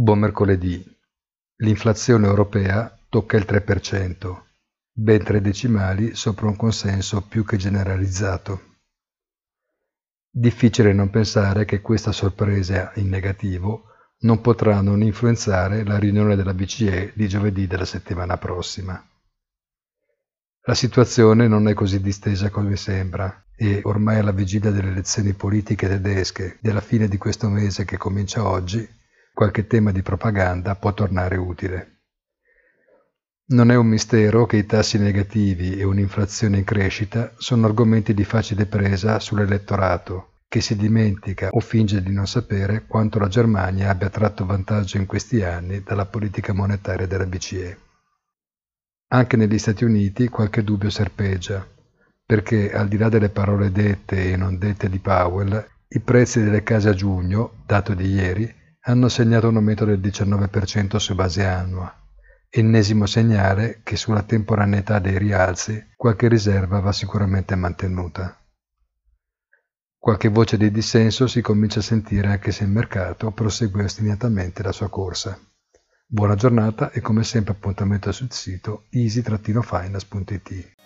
Buon mercoledì. L'inflazione europea tocca il 3%, ben tre decimali sopra un consenso più che generalizzato. Difficile non pensare che questa sorpresa in negativo non potrà non influenzare la riunione della BCE di giovedì della settimana prossima. La situazione non è così distesa come sembra e ormai alla vigilia delle elezioni politiche tedesche della fine di questo mese che comincia oggi, qualche tema di propaganda può tornare utile. Non è un mistero che i tassi negativi e un'inflazione in crescita sono argomenti di facile presa sull'elettorato, che si dimentica o finge di non sapere quanto la Germania abbia tratto vantaggio in questi anni dalla politica monetaria della BCE. Anche negli Stati Uniti qualche dubbio serpeggia, perché al di là delle parole dette e non dette di Powell, i prezzi delle case a giugno, dato di ieri, hanno segnato un aumento del 19% su base annua, ennesimo segnale che sulla temporaneità dei rialzi qualche riserva va sicuramente mantenuta. Qualche voce di dissenso si comincia a sentire anche se il mercato prosegue ostinatamente la sua corsa. Buona giornata e come sempre appuntamento sul sito easy-finance.it.